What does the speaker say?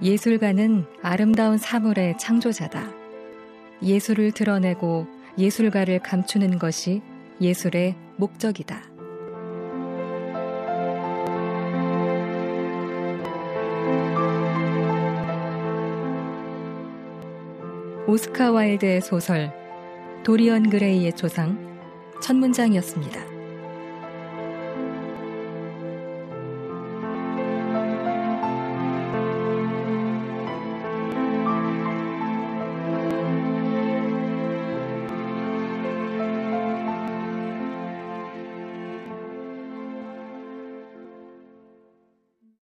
예술가는 아름다운 사물의 창조자다. 예술을 드러내고 예술가를 감추는 것이 예술의 목적이다. 오스카 와일드의 소설 도리언 그레이의 조상 첫 문장이었습니다.